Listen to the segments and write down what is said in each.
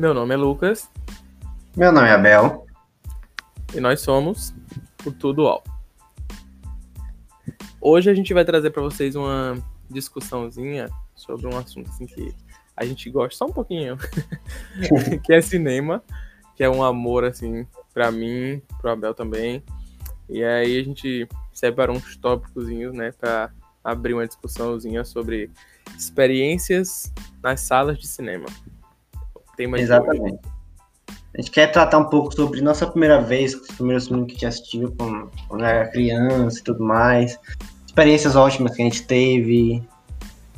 Meu nome é Lucas. Meu nome é Abel. E nós somos o Tudo All. Hoje a gente vai trazer para vocês uma discussãozinha sobre um assunto assim que a gente gosta só um pouquinho, que é cinema, que é um amor assim para mim, pro Abel também. E aí a gente separou uns tópicos, né, para abrir uma discussãozinha sobre experiências nas salas de cinema. Tema Exatamente. A gente quer tratar um pouco sobre nossa primeira vez, os primeiros filmes que a gente assistiu quando era criança e tudo mais. Experiências ótimas que a gente teve,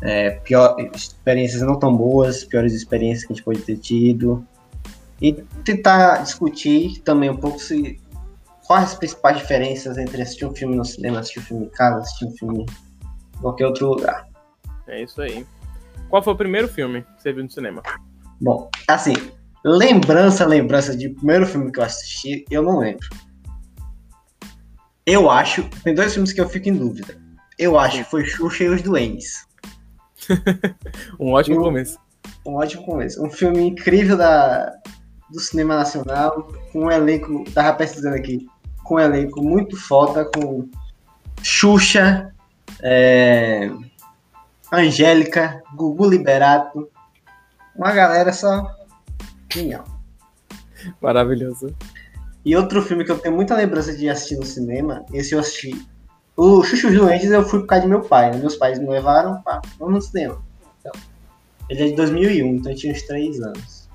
é, pior, experiências não tão boas, piores experiências que a gente pode ter tido. E tentar discutir também um pouco se quais as principais diferenças entre assistir um filme no cinema, assistir um filme em casa, assistir um filme em qualquer outro lugar. É isso aí. Qual foi o primeiro filme que você viu no cinema? Bom, assim, lembrança, lembrança de primeiro filme que eu assisti, eu não lembro. Eu acho, tem dois filmes que eu fico em dúvida. Eu acho que foi Xuxa e os Duendes. um ótimo um, começo. Um ótimo começo. Um filme incrível da, do cinema nacional, com um elenco, tava pesquisando aqui, com um elenco muito foda, com Xuxa, é, Angélica, Gugu Liberato, uma galera só genial. Maravilhoso. E outro filme que eu tenho muita lembrança de assistir no cinema, esse eu assisti. O Xuxa Doentes eu fui por causa de meu pai. Né? Meus pais me levaram, pá, vamos no cinema. Então, ele é de 2001, então eu tinha uns 3 anos.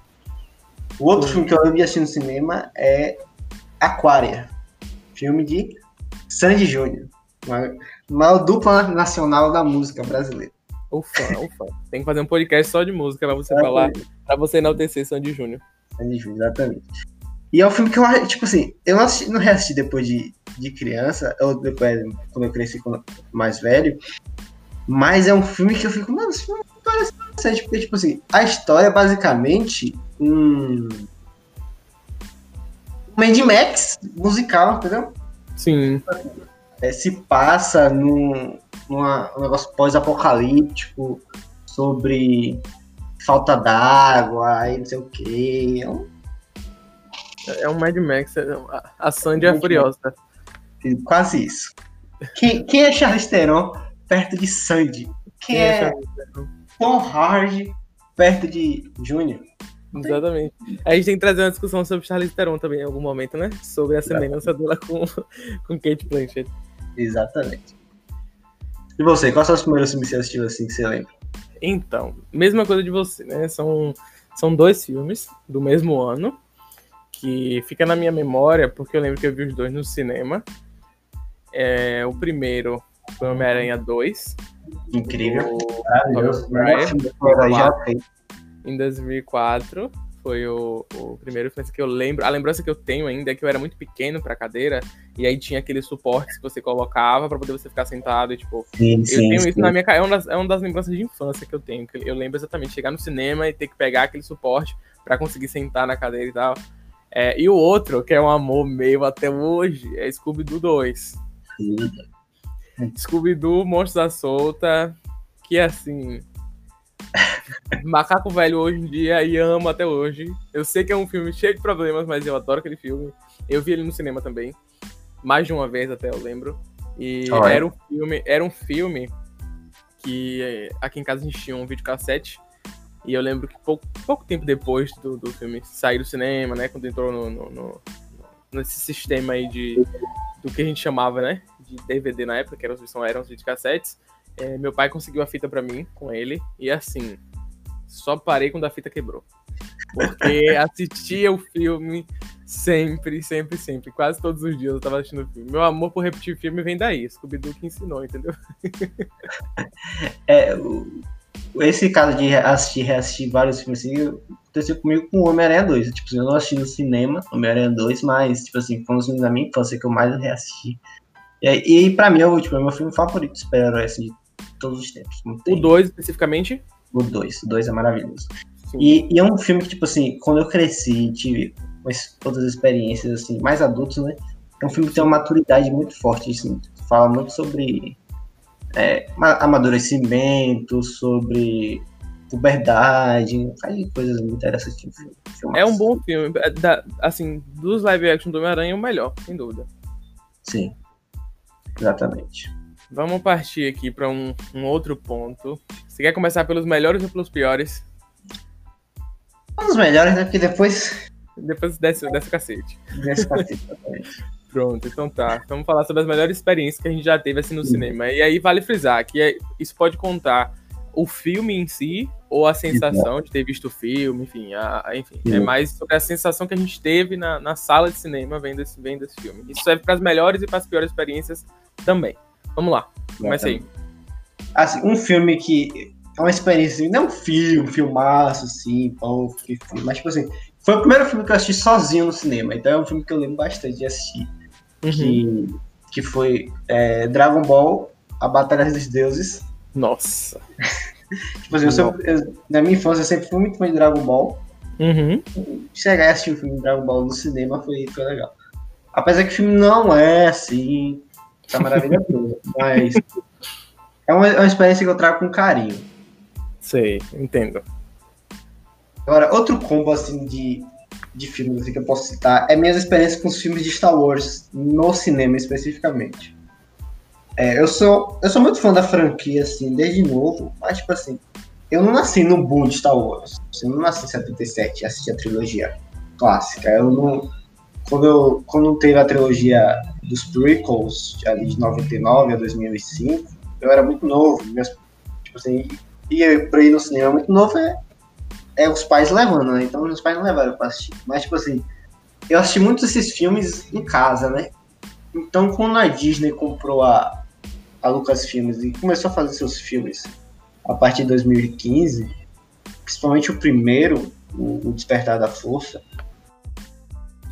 O outro filme que eu lembro de assistir no cinema é Aquária. Filme de Sandy Júnior. Uma maior dupla nacional da música brasileira. Ufa, ufa. Tem que fazer um podcast só de música pra você é, falar, pra você enaltecer Sandy Júnior. Sandy Júnior, exatamente. E é um filme que eu tipo assim, eu não, assisti, não reassisti depois de, de criança, ou depois, quando eu cresci quando, mais velho, mas é um filme que eu fico, mano, esse filme parece interessante, porque, tipo assim, a história é basicamente um. Mad Max musical, entendeu? Sim. É, se passa num, numa, um negócio pós-apocalíptico sobre falta d'água e não sei o quê. É um, é um Mad Max. É a Sandy é furiosa. Quase isso. Quem, quem é Charlize Theron perto de Sandy? Quem, quem é, é Tom Hardy perto de Júnior? Exatamente. A gente tem que trazer uma discussão sobre Charlize Theron também em algum momento, né? Sobre a semelhança dela com, com Kate Blanchett. Exatamente. E você, quais são os primeiros filmes que você assistiu assim que você lembra? Então, mesma coisa de você, né? São, são dois filmes do mesmo ano que fica na minha memória porque eu lembro que eu vi os dois no cinema. É, o primeiro foi Homem-Aranha 2. Incrível. Maravilhoso. Em 2004 foi o, o primeiro filme que eu lembro. A lembrança que eu tenho ainda é que eu era muito pequeno pra cadeira, e aí tinha aqueles suportes que você colocava para poder você ficar sentado. E, tipo, sim, eu sim, tenho sim. isso na minha é uma, das, é uma das lembranças de infância que eu tenho. Que eu lembro exatamente chegar no cinema e ter que pegar aquele suporte para conseguir sentar na cadeira e tal. É, e o outro, que é um amor meio até hoje, é Scooby-Doo 2. Scooby-Doo, Monstros da Solta, que é assim, Macaco Velho hoje em dia e amo até hoje. Eu sei que é um filme cheio de problemas, mas eu adoro aquele filme. Eu vi ele no cinema também. Mais de uma vez até eu lembro. E era um filme, era um filme que eh, aqui em casa a gente tinha um videocassete. E eu lembro que pouco, pouco tempo depois do, do filme sair do cinema, né? Quando entrou no, no, no, nesse sistema aí de do que a gente chamava, né? De DVD na época, que eram, eram os videocassetes. É, meu pai conseguiu a fita para mim com ele. E assim, só parei quando a fita quebrou. Porque assistia o filme sempre, sempre, sempre. Quase todos os dias eu tava assistindo o filme. Meu amor por repetir filme vem daí. Scooby-Doo que ensinou, entendeu? É, esse caso de assistir reassistir vários filmes assim, aconteceu comigo com Homem-Aranha 2. Tipo, eu não assisti no cinema Homem-Aranha 2, mas, tipo assim, foi um dos filmes da minha infância que eu mais reassisti. E, e pra mim, eu, tipo, é o meu filme favorito de super-herói assim, de todos os tempos. O 2 especificamente? O 2. O 2 é maravilhoso. E, e, é um filme que, tipo assim, quando eu cresci, tive todas as experiências, assim, mais adultos, né? É um filme que tem uma maturidade muito forte, assim, fala muito sobre é, amadurecimento, sobre puberdade, faz coisas interessantes. É um bom filme. É da, assim, dos live action do Homem-Aranha, é o melhor, sem dúvida. Sim, exatamente. Vamos partir aqui para um, um, outro ponto. Você quer começar pelos melhores ou pelos piores? Os melhores, né? Porque depois. Depois desce, desce o cacete. Desce o cacete. Pronto, então tá. Vamos falar sobre as melhores experiências que a gente já teve assim no Sim. cinema. E aí vale frisar que é, isso pode contar o filme em si ou a sensação de ter visto o filme, enfim, a, a, enfim é mais sobre a sensação que a gente teve na, na sala de cinema vendo esse, vendo esse filme. Isso serve para as melhores e para as piores experiências também. Vamos lá, começa aí. Assim, um filme que é uma experiência, não é um filme, filmaço, assim, pô, mas tipo assim, foi o primeiro filme que eu assisti sozinho no cinema, então é um filme que eu lembro bastante de assistir uhum. que, que foi é, Dragon Ball, A Batalha dos Deuses. Nossa. tipo assim, eu sempre, eu, na minha infância eu sempre fui muito fã de Dragon Ball. Uhum. Chegar e assistir o filme Dragon Ball no cinema foi, foi legal. Apesar que o filme não é assim, tá maravilha toda, mas é uma, é uma experiência que eu trago com carinho. Sei, entendo. Agora, outro combo assim de de filmes assim, que eu posso citar é minhas experiências com os filmes de Star Wars no cinema especificamente. É, eu sou eu sou muito fã da franquia assim desde novo, mas tipo assim, eu não nasci no boom de Star Wars. Eu não nasci em 77 e assisti a trilogia clássica. Eu não quando eu quando teve a trilogia dos prequels ali de 99 a 2005, eu era muito novo, meus, tipo assim, ia pra ir no cinema muito novo é é os pais levando, né? Então meus pais não levaram pra assistir. Mas, tipo assim, eu assisti muitos desses filmes em casa, né? Então, quando a Disney comprou a, a Lucasfilmes e começou a fazer seus filmes a partir de 2015, principalmente o primeiro, o, o Despertar da Força,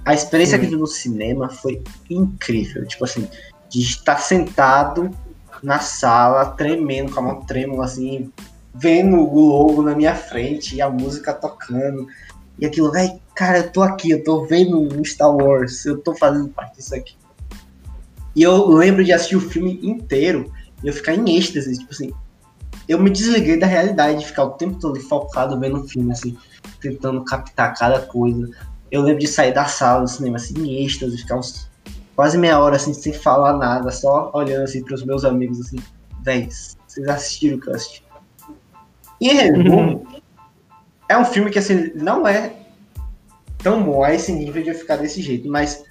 a experiência Sim. que no cinema foi incrível. Tipo assim, de estar sentado na sala, tremendo, com a mão trêmula, assim, vendo o logo na minha frente e a música tocando. E aquilo, velho, cara, eu tô aqui, eu tô vendo um Star Wars, eu tô fazendo parte disso aqui. E eu lembro de assistir o filme inteiro e eu ficar em êxtase, tipo assim. Eu me desliguei da realidade de ficar o tempo todo focado vendo o filme, assim, tentando captar cada coisa. Eu lembro de sair da sala do cinema, assim, em êxtase, ficar uns quase meia hora, assim, sem falar nada, só olhando, assim, pros meus amigos, assim, véi, vocês assistiram o que eu assisti? Em resumo, uhum. é um filme que assim, não é tão bom a esse nível de eu ficar desse jeito, mas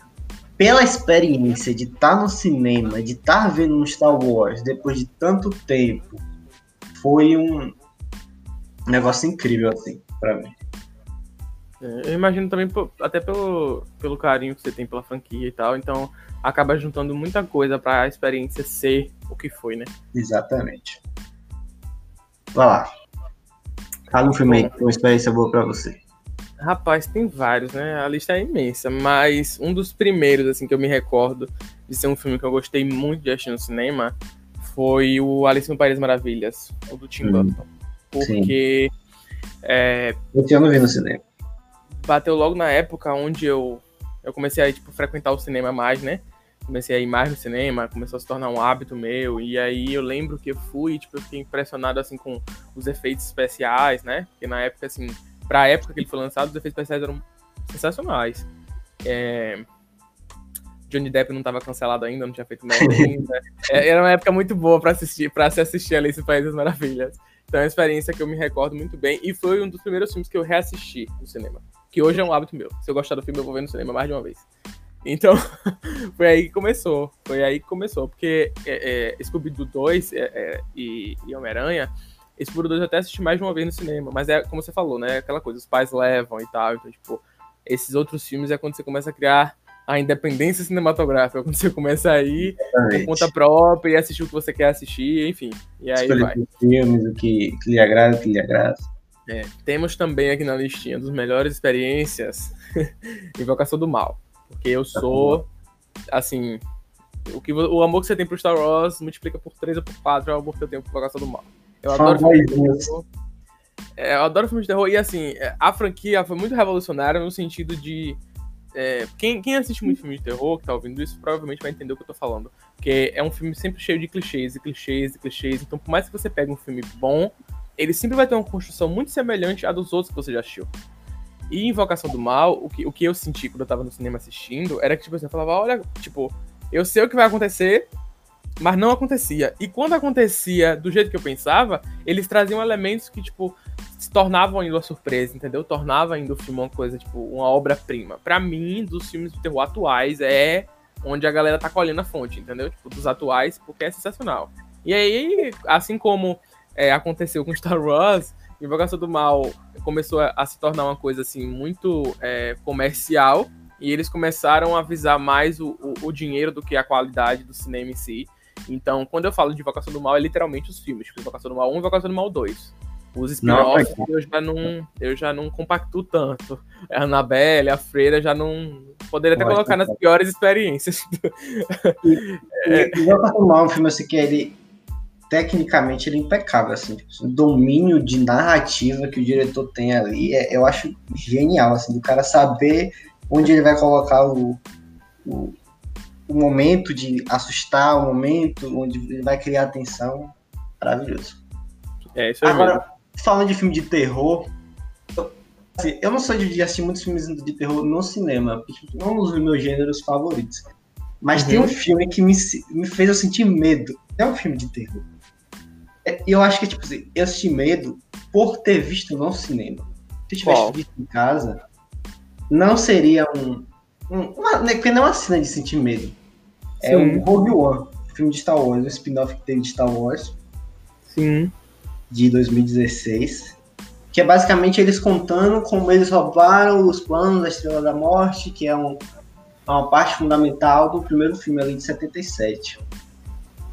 pela experiência de estar tá no cinema, de estar tá vendo um Star Wars depois de tanto tempo, foi um negócio incrível, assim, para mim. É, eu imagino também, até pelo, pelo carinho que você tem pela franquia e tal, então acaba juntando muita coisa para a experiência ser o que foi, né? Exatamente. Vai lá. Fala um filme aí uma experiência boa pra você. Rapaz, tem vários, né? A lista é imensa, mas um dos primeiros, assim, que eu me recordo de ser um filme que eu gostei muito de assistir no cinema foi o Alice no País das Maravilhas, o do Tim hum, Burton. Porque. É, eu não vi no cinema. Bateu logo na época onde eu, eu comecei a tipo, frequentar o cinema mais, né? comecei a ir mais no cinema, começou a se tornar um hábito meu, e aí eu lembro que eu fui, tipo, eu fiquei impressionado, assim, com os efeitos especiais, né, porque na época, assim, pra época que ele foi lançado, os efeitos especiais eram sensacionais. É... Johnny Depp não estava cancelado ainda, não tinha feito nada ainda. É, era uma época muito boa para assistir, para se assistir Alice no País das Maravilhas. Então é uma experiência que eu me recordo muito bem e foi um dos primeiros filmes que eu reassisti no cinema, que hoje é um hábito meu. Se eu gostar do filme, eu vou ver no cinema mais de uma vez. Então, foi aí que começou. Foi aí que começou. Porque é, é, Scooby-Doo 2 é, é, e, e Homem-Aranha, Scooby-Doo 2 eu até assisti mais de uma vez no cinema. Mas é como você falou, né? Aquela coisa, os pais levam e tal. Então, tipo, esses outros filmes é quando você começa a criar a independência cinematográfica. Quando você começa a ir por conta própria e assistir o que você quer assistir, enfim. E aí Escolher vai. filmes, o que, que lhe agrada, o que lhe agrada. É, temos também aqui na listinha dos melhores experiências Invocação do Mal. Porque eu tá sou, assim, o, que, o amor que você tem pro Star Wars multiplica por 3 ou por 4 é o amor que eu tenho pro Invocação do Mal. Eu adoro filmes de terror. É, eu adoro filmes de terror. E assim, é, a franquia foi muito revolucionária no sentido de. É, quem, quem assiste muito filme de terror, que tá ouvindo isso, provavelmente vai entender o que eu tô falando. Porque é um filme sempre cheio de clichês e clichês e clichês. Então, por mais que você pegue um filme bom, ele sempre vai ter uma construção muito semelhante à dos outros que você já assistiu. E Invocação do Mal, o que, o que eu senti quando eu tava no cinema assistindo, era que, tipo assim, eu falava, olha, tipo, eu sei o que vai acontecer, mas não acontecia. E quando acontecia do jeito que eu pensava, eles traziam elementos que, tipo, se tornavam ainda uma surpresa, entendeu? Tornava ainda o filme uma coisa, tipo, uma obra-prima. para mim, dos filmes de terror atuais, é onde a galera tá colhendo a fonte, entendeu? Tipo, dos atuais, porque é sensacional. E aí, assim como é, aconteceu com Star Wars, Invocação do Mal começou a, a se tornar uma coisa assim muito é, comercial e eles começaram a visar mais o, o, o, dinheiro do que a qualidade do cinema em si. Então, quando eu falo de Invocação do Mal, é literalmente os filmes, tipo Invocação do Mal 1 e Invocação do Mal 2. Os spin-offs eu já não eu já não compacto tanto. A Annabelle, a Freira já não poderia até colocar nas piores experiências. E, é. Invocação do Mal é um filme assim que ele tecnicamente ele é impecável, assim, o domínio de narrativa que o diretor tem ali, é, eu acho genial, assim, do cara saber onde ele vai colocar o, o, o momento de assustar, o momento onde ele vai criar atenção, maravilhoso. É, isso é Agora, mesmo. falando de filme de terror, eu, assim, eu não sou de assistir muitos filmes de terror no cinema, porque não um dos meus gêneros favoritos. Mas uhum. tem um filme que me, me fez eu sentir medo. É um filme de terror. É, eu acho que, tipo assim, eu assisti medo por ter visto no cinema. Se eu tivesse visto em casa, não seria um. um uma, né, porque não é uma cena de sentir medo. É um Rogue One, filme de Star Wars, um spin-off que teve de Star Wars. Sim. De 2016. Que é basicamente eles contando como eles roubaram os planos da Estrela da Morte, que é um, uma parte fundamental do primeiro filme ali de 77.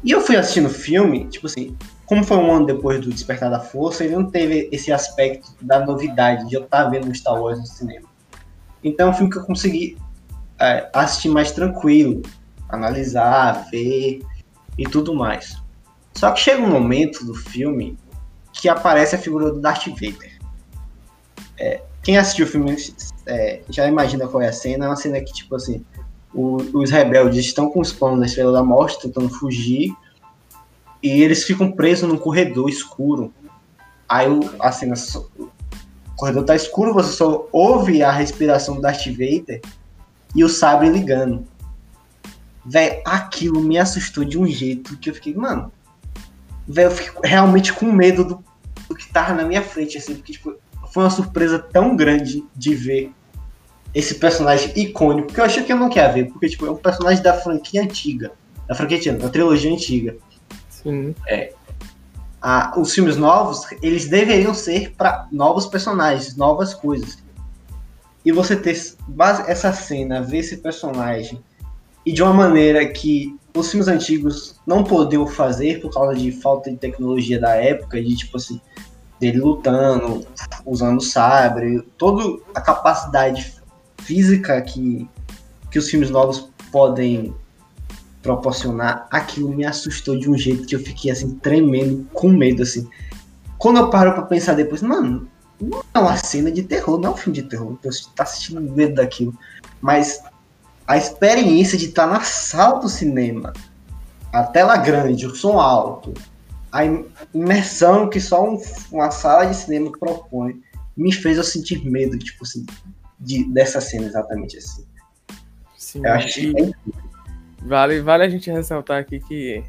E eu fui assistindo o filme, tipo assim, como foi um ano depois do Despertar da Força, ele não teve esse aspecto da novidade de eu estar vendo um Star Wars no cinema. Então é um filme que eu consegui é, assistir mais tranquilo, analisar, ver e tudo mais. Só que chega um momento do filme que aparece a figura do Darth Vader. É, quem assistiu o filme é, já imagina qual é a cena. É uma cena que, tipo assim, o, os rebeldes estão com os planos da Estrela da Morte, tentando fugir, e eles ficam presos num corredor escuro. Aí o, a cena. O corredor tá escuro, você só ouve a respiração do Darth Vader e o sabre ligando. Véi, aquilo me assustou de um jeito que eu fiquei, mano. Véi, eu fico realmente com medo do, do que tava na minha frente, assim, porque tipo, foi uma surpresa tão grande de ver esse personagem icônico, que eu achei que eu não queria ver, porque tipo, é um personagem da franquia antiga. Da franquia, da trilogia antiga. Sim. É, a, os filmes novos, eles deveriam ser para novos personagens, novas coisas. E você ter essa cena, ver esse personagem, e de uma maneira que os filmes antigos não podiam fazer por causa de falta de tecnologia da época, de tipo assim, dele lutando, usando sabre, toda a capacidade física que, que os filmes novos podem proporcionar, aquilo me assustou de um jeito que eu fiquei assim, tremendo, com medo, assim. Quando eu paro pra pensar depois, mano, não é uma cena de terror, não é um filme de terror, eu tá assistindo medo daquilo. Mas a experiência de estar tá na sala do cinema, a tela grande, o som alto, a imersão que só um, uma sala de cinema propõe, me fez eu sentir medo, tipo assim, de, dessa cena exatamente assim. Sim, eu achei é Vale, vale a gente ressaltar aqui que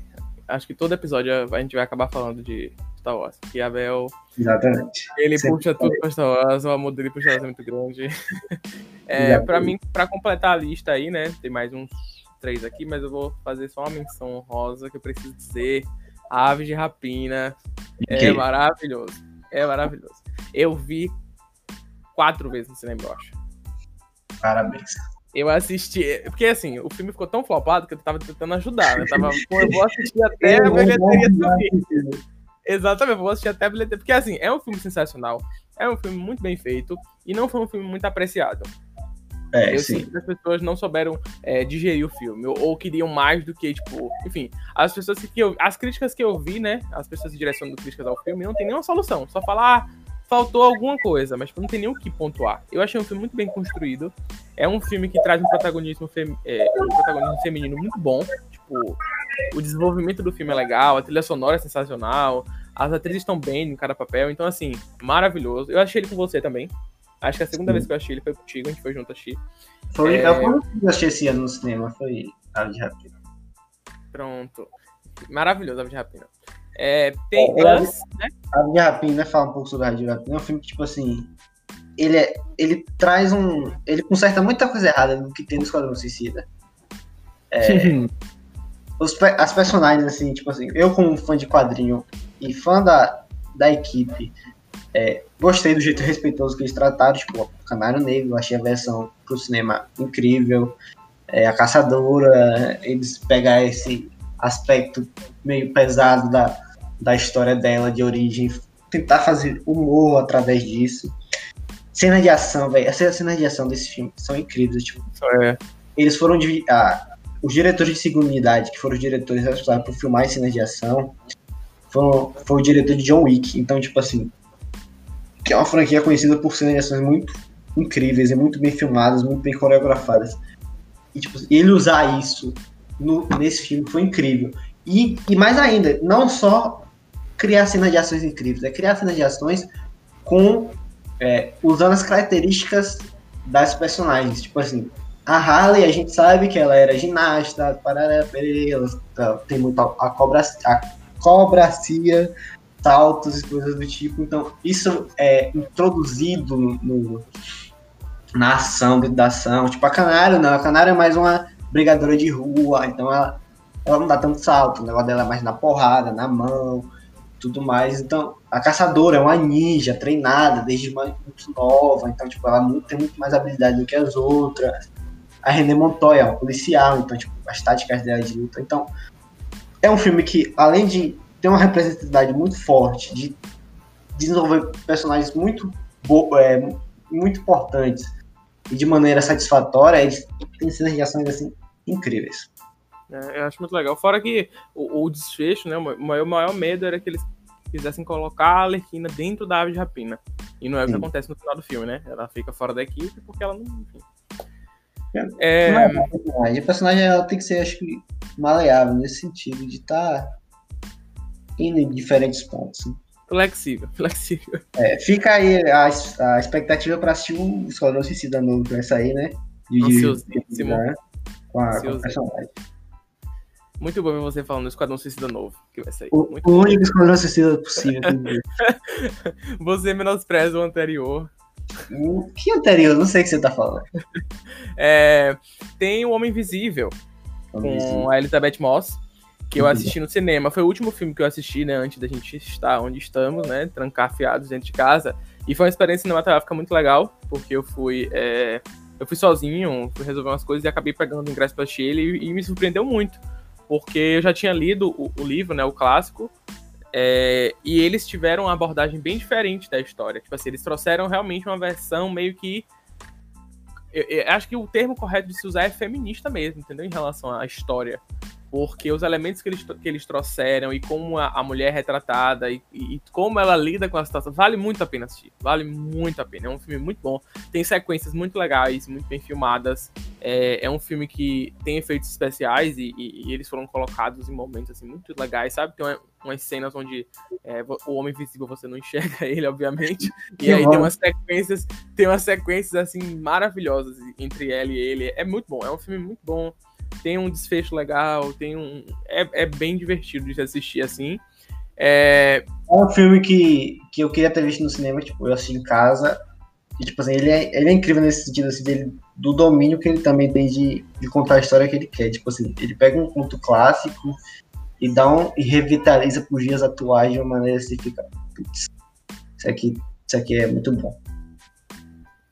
acho que todo episódio a gente vai acabar falando de Star Wars. Que Abel. Exatamente. Ele Sempre puxa tudo pra Star Wars, o amor dele por Star Wars é muito grande. é, pra mim, pra completar a lista aí, né? Tem mais uns três aqui, mas eu vou fazer só uma menção rosa que eu preciso dizer. Aves de Rapina. É maravilhoso. É maravilhoso. Eu vi quatro vezes no cinema, eu acho. Parabéns. Eu assisti. Porque assim, o filme ficou tão flopado que eu tava tentando ajudar. Né? Eu tava, pô, eu vou assistir até a bilheteria subir. Exatamente, eu vou assistir até a bilheteria. Porque assim, é um filme sensacional. É um filme muito bem feito. E não foi um filme muito apreciado. É, eu sim. sinto que as pessoas não souberam é, digerir o filme, ou, ou, queriam mais do que, tipo, enfim, as pessoas que eu, as críticas que eu vi, né, as pessoas direcionando críticas ao filme, não tem nenhuma solução, só falar, ah, faltou alguma coisa, mas tipo, não tem nem o que pontuar. Eu achei um filme muito bem construído. É um filme que traz um protagonismo, fem... é, um protagonismo feminino muito bom. Tipo, o desenvolvimento do filme é legal, a trilha sonora é sensacional, As atrizes estão bem em cada papel, então, assim, maravilhoso. Eu achei ele com você também. Acho que a segunda Sim. vez que eu achei ele foi contigo, a gente foi junto assistir. Foi, é... eu achei esse ano no cinema, foi Ave de Rapina. Pronto. Maravilhoso, Ave de Rapina. É, tem é, Us, né? Ave de Rapina, fala um pouco sobre Ave de Rapina, é um filme que, tipo assim, ele, é, ele traz um. Ele conserta muita coisa errada do que tem no Esquadrão Suicida. É, os, as personagens, assim, tipo assim, eu como fã de quadrinho e fã da, da equipe, é, gostei do jeito respeitoso que eles trataram, tipo, o Canário Negro, achei a versão pro cinema incrível. É, a Caçadora, eles pegar esse aspecto meio pesado da, da história dela, de origem, tentar fazer humor através disso. Cena de ação, velho. As cenas de ação desse filme são incríveis. Tipo, é. Eles foram. Ah, os diretores de segunda unidade, que foram os diretores responsáveis por filmar as cenas de ação, foram, foi o diretor de John Wick. Então, tipo assim. Que é uma franquia conhecida por cenas de ações muito incríveis e muito bem filmadas, muito bem coreografadas. E, tipo, ele usar isso no, nesse filme foi incrível. E, e mais ainda, não só criar cenas de ações incríveis, é criar cenas de ações com é, usando as características das personagens. Tipo assim, a Harley, a gente sabe que ela era ginasta, parará, ela tem muito a cobra, a cobracia, saltos e coisas do tipo. Então, isso é introduzido no, na ação, dentro da ação. Tipo, a Canário, não. A Canário é mais uma brigadora de rua, então ela, ela não dá tanto salto. O negócio dela é mais na porrada, na mão tudo mais. Então, a caçadora é uma ninja treinada desde muito nova, então, tipo, ela tem muito mais habilidade do que as outras. A René Montoya é uma policial, então, tipo, as táticas dela de luta. Então, é um filme que, além de ter uma representatividade muito forte, de desenvolver personagens muito, é, muito importantes e de maneira satisfatória, eles têm cenas de ações, assim, incríveis. É, eu acho muito legal. Fora que o, o desfecho, né? O meu maior medo era que eles quisessem colocar a Alerquina dentro da ave de rapina. E não é o que acontece no final do filme, né? Ela fica fora da equipe porque ela não. Enfim. É... é... personagem. A personagem ela tem que ser, acho que, maleável nesse sentido, de estar tá indo em diferentes pontos. Né? Flexível, flexível. É, fica aí a, a expectativa para assistir o Esquadrão Suicida novo que vai sair, né? De, de, de, né? Com, a, com a personagem. Muito bom ver você falando do Esquadrão Suicida novo, que vai sair. O, o único Esquadrão Suicida possível. você menospreza o anterior. O que anterior? Não sei o que você tá falando. É, tem o Homem Invisível, Homem com a Elizabeth Moss, que eu assisti no cinema. Foi o último filme que eu assisti, né, antes da gente estar onde estamos, né, trancafiados dentro de casa. E foi uma experiência cinematográfica muito legal, porque eu fui... É, eu fui sozinho, fui resolver umas coisas e acabei pegando o ingresso pra assistir ele e, e me surpreendeu muito porque eu já tinha lido o, o livro, né, o clássico, é, e eles tiveram uma abordagem bem diferente da história. Tipo assim, eles trouxeram realmente uma versão meio que. Eu, eu acho que o termo correto de se usar é feminista mesmo, entendeu? Em relação à história porque os elementos que eles, que eles trouxeram e como a, a mulher é retratada e, e, como ela lida com a situação, vale muito a pena assistir. Vale muito a pena. É um filme muito bom. Tem sequências muito legais, muito bem filmadas. É, é um filme que tem efeitos especiais e, e, e, eles foram colocados em momentos assim, muito legais, sabe? Tem uma, umas cenas onde é, o Homem Invisível você não enxerga ele, obviamente. E aí tem umas sequências, tem umas sequências assim maravilhosas entre ela e ele. É muito bom, é um filme muito bom tem um desfecho legal, tem um. É, é bem divertido de assistir assim. É... é um filme que, que eu queria ter visto no cinema, tipo, eu assisti em casa. E, tipo assim, ele é, ele é incrível nesse sentido, assim, dele, do domínio que ele também tem de, de contar a história que ele quer. Tipo assim, ele pega um conto clássico e dá um. e revitaliza os dias atuais de uma maneira assim, fica. Putz, isso aqui, isso aqui é muito bom.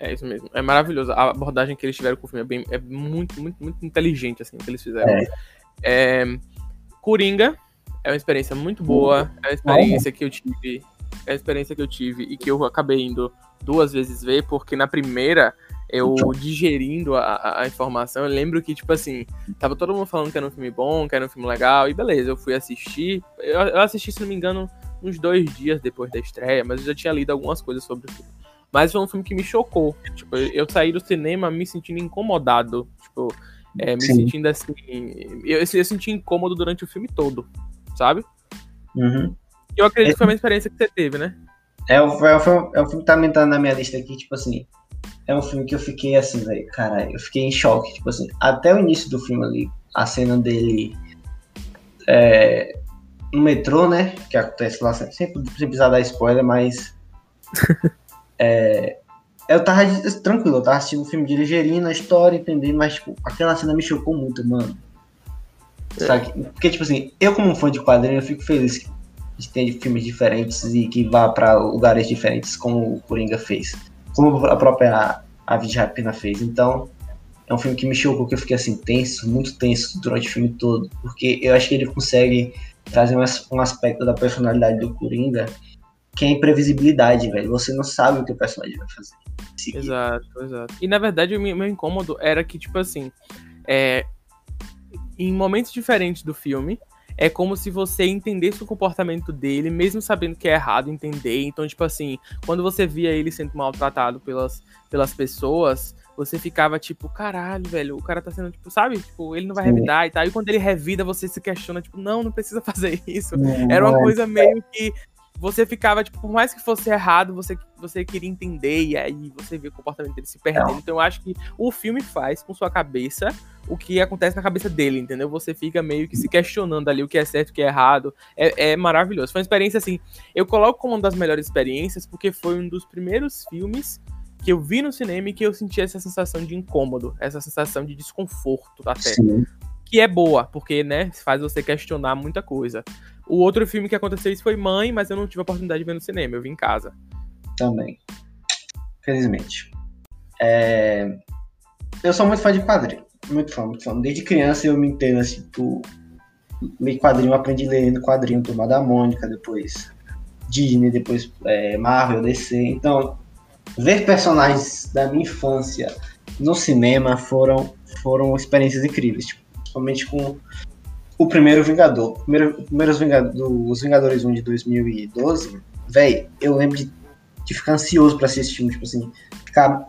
É isso mesmo. É maravilhoso. A abordagem que eles tiveram com o filme é, bem, é muito, muito, muito inteligente, assim, o que eles fizeram. É. É, Coringa é uma experiência muito boa. É uma experiência que eu tive. É uma experiência que eu tive e que eu acabei indo duas vezes ver, porque na primeira, eu digerindo a, a informação, eu lembro que, tipo assim, tava todo mundo falando que era um filme bom, que era um filme legal, e beleza, eu fui assistir. Eu, eu assisti, se não me engano, uns dois dias depois da estreia, mas eu já tinha lido algumas coisas sobre o filme. Mas foi um filme que me chocou. Tipo, eu saí do cinema me sentindo incomodado. Tipo, é, me Sim. sentindo assim. Eu, eu, senti incômodo durante o filme todo, sabe? Uhum. Eu acredito que foi uma experiência que você teve, né? É, é, o, é, o, é filme que tá aumentando na minha lista aqui, tipo assim. É um filme que eu fiquei assim, velho. Caralho, eu fiquei em choque. Tipo assim, até o início do filme ali, a cena dele. É, no metrô, né? Que acontece lá, sempre, sem precisar dar spoiler, mas. é, eu tava tranquilo, eu tava assistindo o filme dirigindo a história, entendendo, mas tipo, aquela cena me chocou muito, mano. É. Sabe? Porque, tipo assim, eu como fã de quadrinho, eu fico feliz que a gente tem filmes diferentes e que vá para lugares diferentes, como o Coringa fez. Como a própria Avid Rapina fez. Então, é um filme que me chocou, que eu fiquei assim, tenso, muito tenso durante o filme todo. Porque eu acho que ele consegue trazer um aspecto da personalidade do Coringa que é a imprevisibilidade, velho. Você não sabe o que o personagem vai fazer. Exato, exato. E na verdade, o meu incômodo era que, tipo assim, é, em momentos diferentes do filme, é como se você entendesse o comportamento dele, mesmo sabendo que é errado entender. Então, tipo assim, quando você via ele sendo maltratado pelas, pelas pessoas, você ficava tipo, caralho, velho, o cara tá sendo, tipo, sabe? Tipo, ele não vai revidar e tal. E quando ele revida, você se questiona, tipo, não, não precisa fazer isso. Era uma coisa meio que você ficava, tipo, por mais que fosse errado, você, você queria entender e aí você vê o comportamento dele se perdendo. Então eu acho que o filme faz com sua cabeça o que acontece na cabeça dele, entendeu? Você fica meio que se questionando ali o que é certo e o que é errado. É, é maravilhoso. Foi uma experiência assim. Eu coloco como uma das melhores experiências porque foi um dos primeiros filmes que eu vi no cinema e que eu senti essa sensação de incômodo, essa sensação de desconforto até. Sim. Que é boa, porque, né, faz você questionar muita coisa. O outro filme que aconteceu isso foi Mãe, mas eu não tive a oportunidade de ver no cinema, eu vi em casa. Também. Felizmente. É... Eu sou muito fã de quadrinho. Muito fã, muito fã. Desde criança eu me entendo assim, por ler quadrinho, aprendi lendo quadrinho, Turma da Mônica, depois Disney, depois é, Marvel, DC. Então, ver personagens da minha infância no cinema foram, foram experiências incríveis. Tipo, principalmente com o primeiro Vingador. Primeiro, primeiros Vingador, os Vingadores 1 de 2012, velho, eu lembro de, de, ficar ansioso pra assistir filme, tipo assim, ficar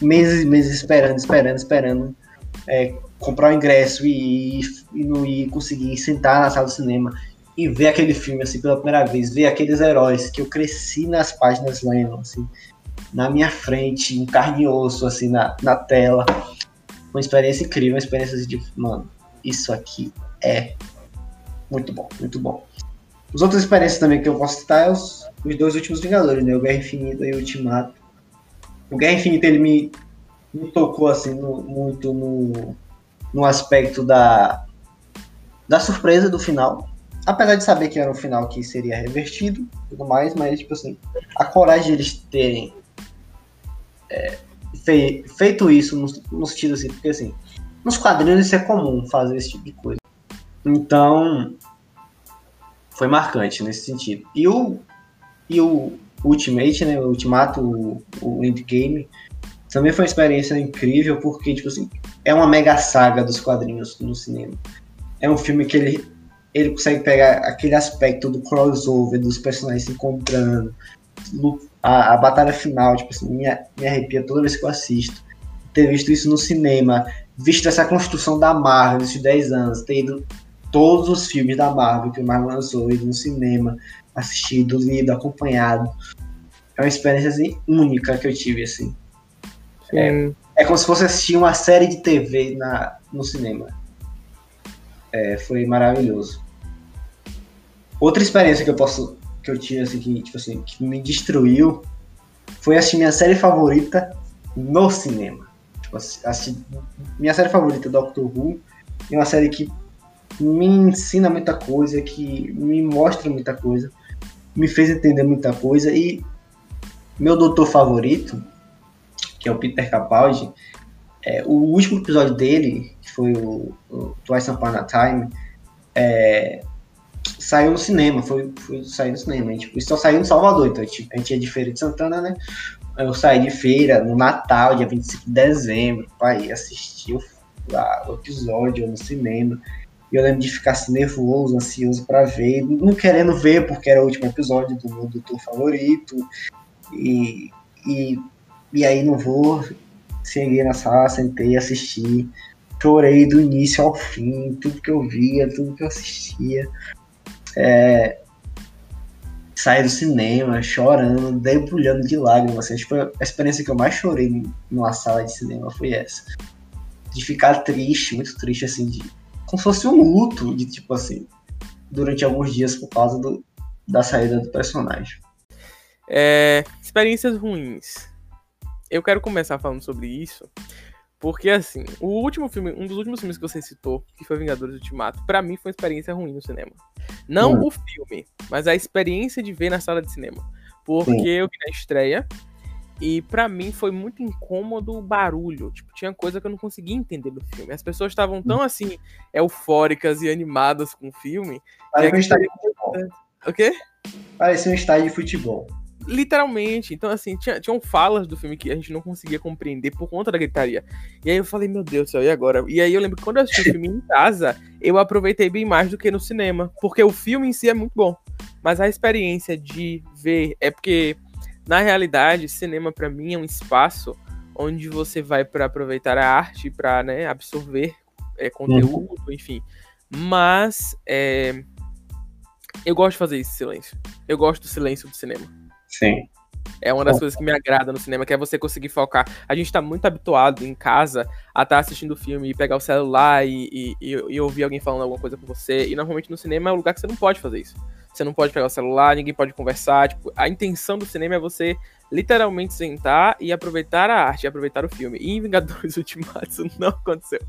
meses e meses esperando, esperando, esperando, é, comprar o ingresso e, e não ir conseguir sentar na sala do cinema e ver aquele filme assim pela primeira vez, ver aqueles heróis que eu cresci nas páginas lendo, assim, na minha frente, em carne e osso, assim, na, na tela. Uma experiência incrível, uma experiência de, mano, isso aqui é muito bom, muito bom. As outras experiências também que eu posso citar é os, os dois últimos Vingadores, né? O Guerra Infinita e o Ultimato. O Guerra Infinita ele me, me tocou assim no, muito no, no aspecto da, da surpresa do final. Apesar de saber que era um final que seria revertido tudo mais, mas tipo assim, a coragem de eles terem é, fe, feito isso no, no sentido assim, porque assim, nos quadrinhos isso é comum fazer esse tipo de coisa. Então, foi marcante nesse sentido. E o, e o Ultimate, né, o Ultimato, o, o Endgame, também foi uma experiência incrível, porque, tipo assim, é uma mega saga dos quadrinhos no cinema. É um filme que ele, ele consegue pegar aquele aspecto do crossover, dos personagens se encontrando, a, a batalha final, tipo assim, me, me arrepia toda vez que eu assisto. Ter visto isso no cinema, visto essa construção da Marvel nesses 10 anos, ter ido todos os filmes da Marvel que o Marvel lançou, ido no cinema, assistido, lido, acompanhado. É uma experiência assim, única que eu tive, assim. É, é, como se fosse assistir uma série de TV na, no cinema. É, foi maravilhoso. Outra experiência que eu posso que eu tive assim que, tipo assim, que me destruiu foi assistir minha série favorita no cinema. Tipo, assistir, minha série favorita, Doctor Who, é uma série que me ensina muita coisa, que me mostra muita coisa, me fez entender muita coisa e meu doutor favorito, que é o Peter Capaldi, é, o último episódio dele, que foi o, o Twice Upon a Time, é, saiu no cinema, foi, foi sair no cinema. A tipo, só saiu em Salvador, então gente, a gente é de Feira de Santana, né? Eu saí de feira no Natal, dia 25 de dezembro, para ir assistir o, o episódio no cinema. E eu lembro de ficar assim, nervoso, ansioso para ver, não querendo ver porque era o último episódio do meu doutor favorito. E, e, e aí não vou. Cheguei na sala, sentei, assisti. Chorei do início ao fim, tudo que eu via, tudo que eu assistia. É, do cinema chorando, debulhando de lágrimas. Assim, foi a experiência que eu mais chorei numa sala de cinema foi essa. De ficar triste, muito triste, assim, de, como se fosse um luto, de tipo assim, durante alguns dias por causa do, da saída do personagem. É, experiências ruins. Eu quero começar falando sobre isso, porque assim, o último filme, um dos últimos filmes que você citou, que foi Vingadores Ultimato, para mim foi uma experiência ruim no cinema. Não hum. o filme, mas a experiência de ver na sala de cinema. Porque Sim. eu vi na estreia e para mim foi muito incômodo o barulho. Tipo, tinha coisa que eu não conseguia entender do filme. As pessoas estavam tão assim eufóricas e animadas com o filme. Parece um estádio de futebol. O quê? Parece um estádio de futebol. Literalmente. Então, assim, tinha, tinham falas do filme que a gente não conseguia compreender por conta da gritaria. E aí eu falei, meu Deus do céu, e agora? E aí eu lembro que quando eu assisti o filme em casa, eu aproveitei bem mais do que no cinema. Porque o filme em si é muito bom. Mas a experiência de ver. É porque, na realidade, cinema para mim é um espaço onde você vai para aproveitar a arte, para né, absorver é, conteúdo, uhum. enfim. Mas. É, eu gosto de fazer esse silêncio. Eu gosto do silêncio do cinema. Sim. É uma das coisas que me agrada no cinema, que é você conseguir focar. A gente tá muito habituado em casa a estar tá assistindo filme e pegar o celular e, e, e, ouvir alguém falando alguma coisa com você. E normalmente no cinema é um lugar que você não pode fazer isso. Você não pode pegar o celular, ninguém pode conversar. Tipo, a intenção do cinema é você literalmente sentar e aproveitar a arte, aproveitar o filme. E em Vingadores Ultimato isso não aconteceu.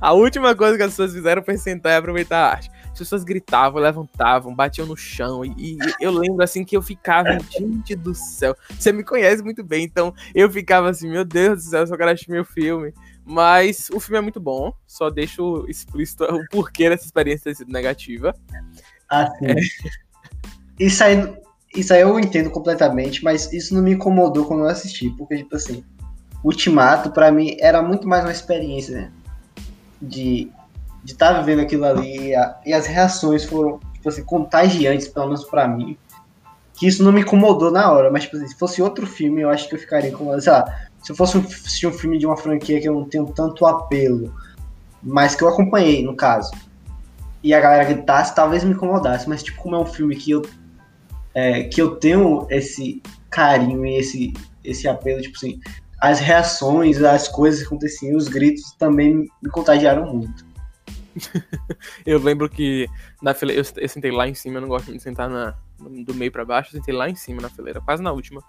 A última coisa que as pessoas fizeram foi sentar e aproveitar a arte. As pessoas gritavam, levantavam, batiam no chão. E, e eu lembro assim que eu ficava, gente do céu. Você me conhece muito bem, então eu ficava assim, meu Deus do céu, eu só quero assistir meu filme. Mas o filme é muito bom, só deixo explícito o porquê dessa experiência ter sido negativa. Ah, sim. É. Isso aí, isso aí eu entendo completamente, mas isso não me incomodou quando eu assisti, porque, tipo assim, Ultimato, para mim, era muito mais uma experiência, né? De de estar tá vivendo aquilo ali a, e as reações foram, tipo assim, contagiantes, pelo menos pra mim. Que isso não me incomodou na hora, mas, tipo assim, se fosse outro filme, eu acho que eu ficaria incomodado. Sei lá, se eu fosse assistir um filme de uma franquia que eu não tenho tanto apelo, mas que eu acompanhei, no caso, e a galera gritasse, talvez me incomodasse, mas, tipo, como é um filme que eu, é, que eu tenho esse carinho e esse, esse apelo, tipo assim, as reações, as coisas que aconteciam, os gritos também me contagiaram muito. eu lembro que na fileira, eu, eu, sentei lá em cima, eu não gosto de sentar na, do meio para baixo, eu sentei lá em cima na fileira, quase na última.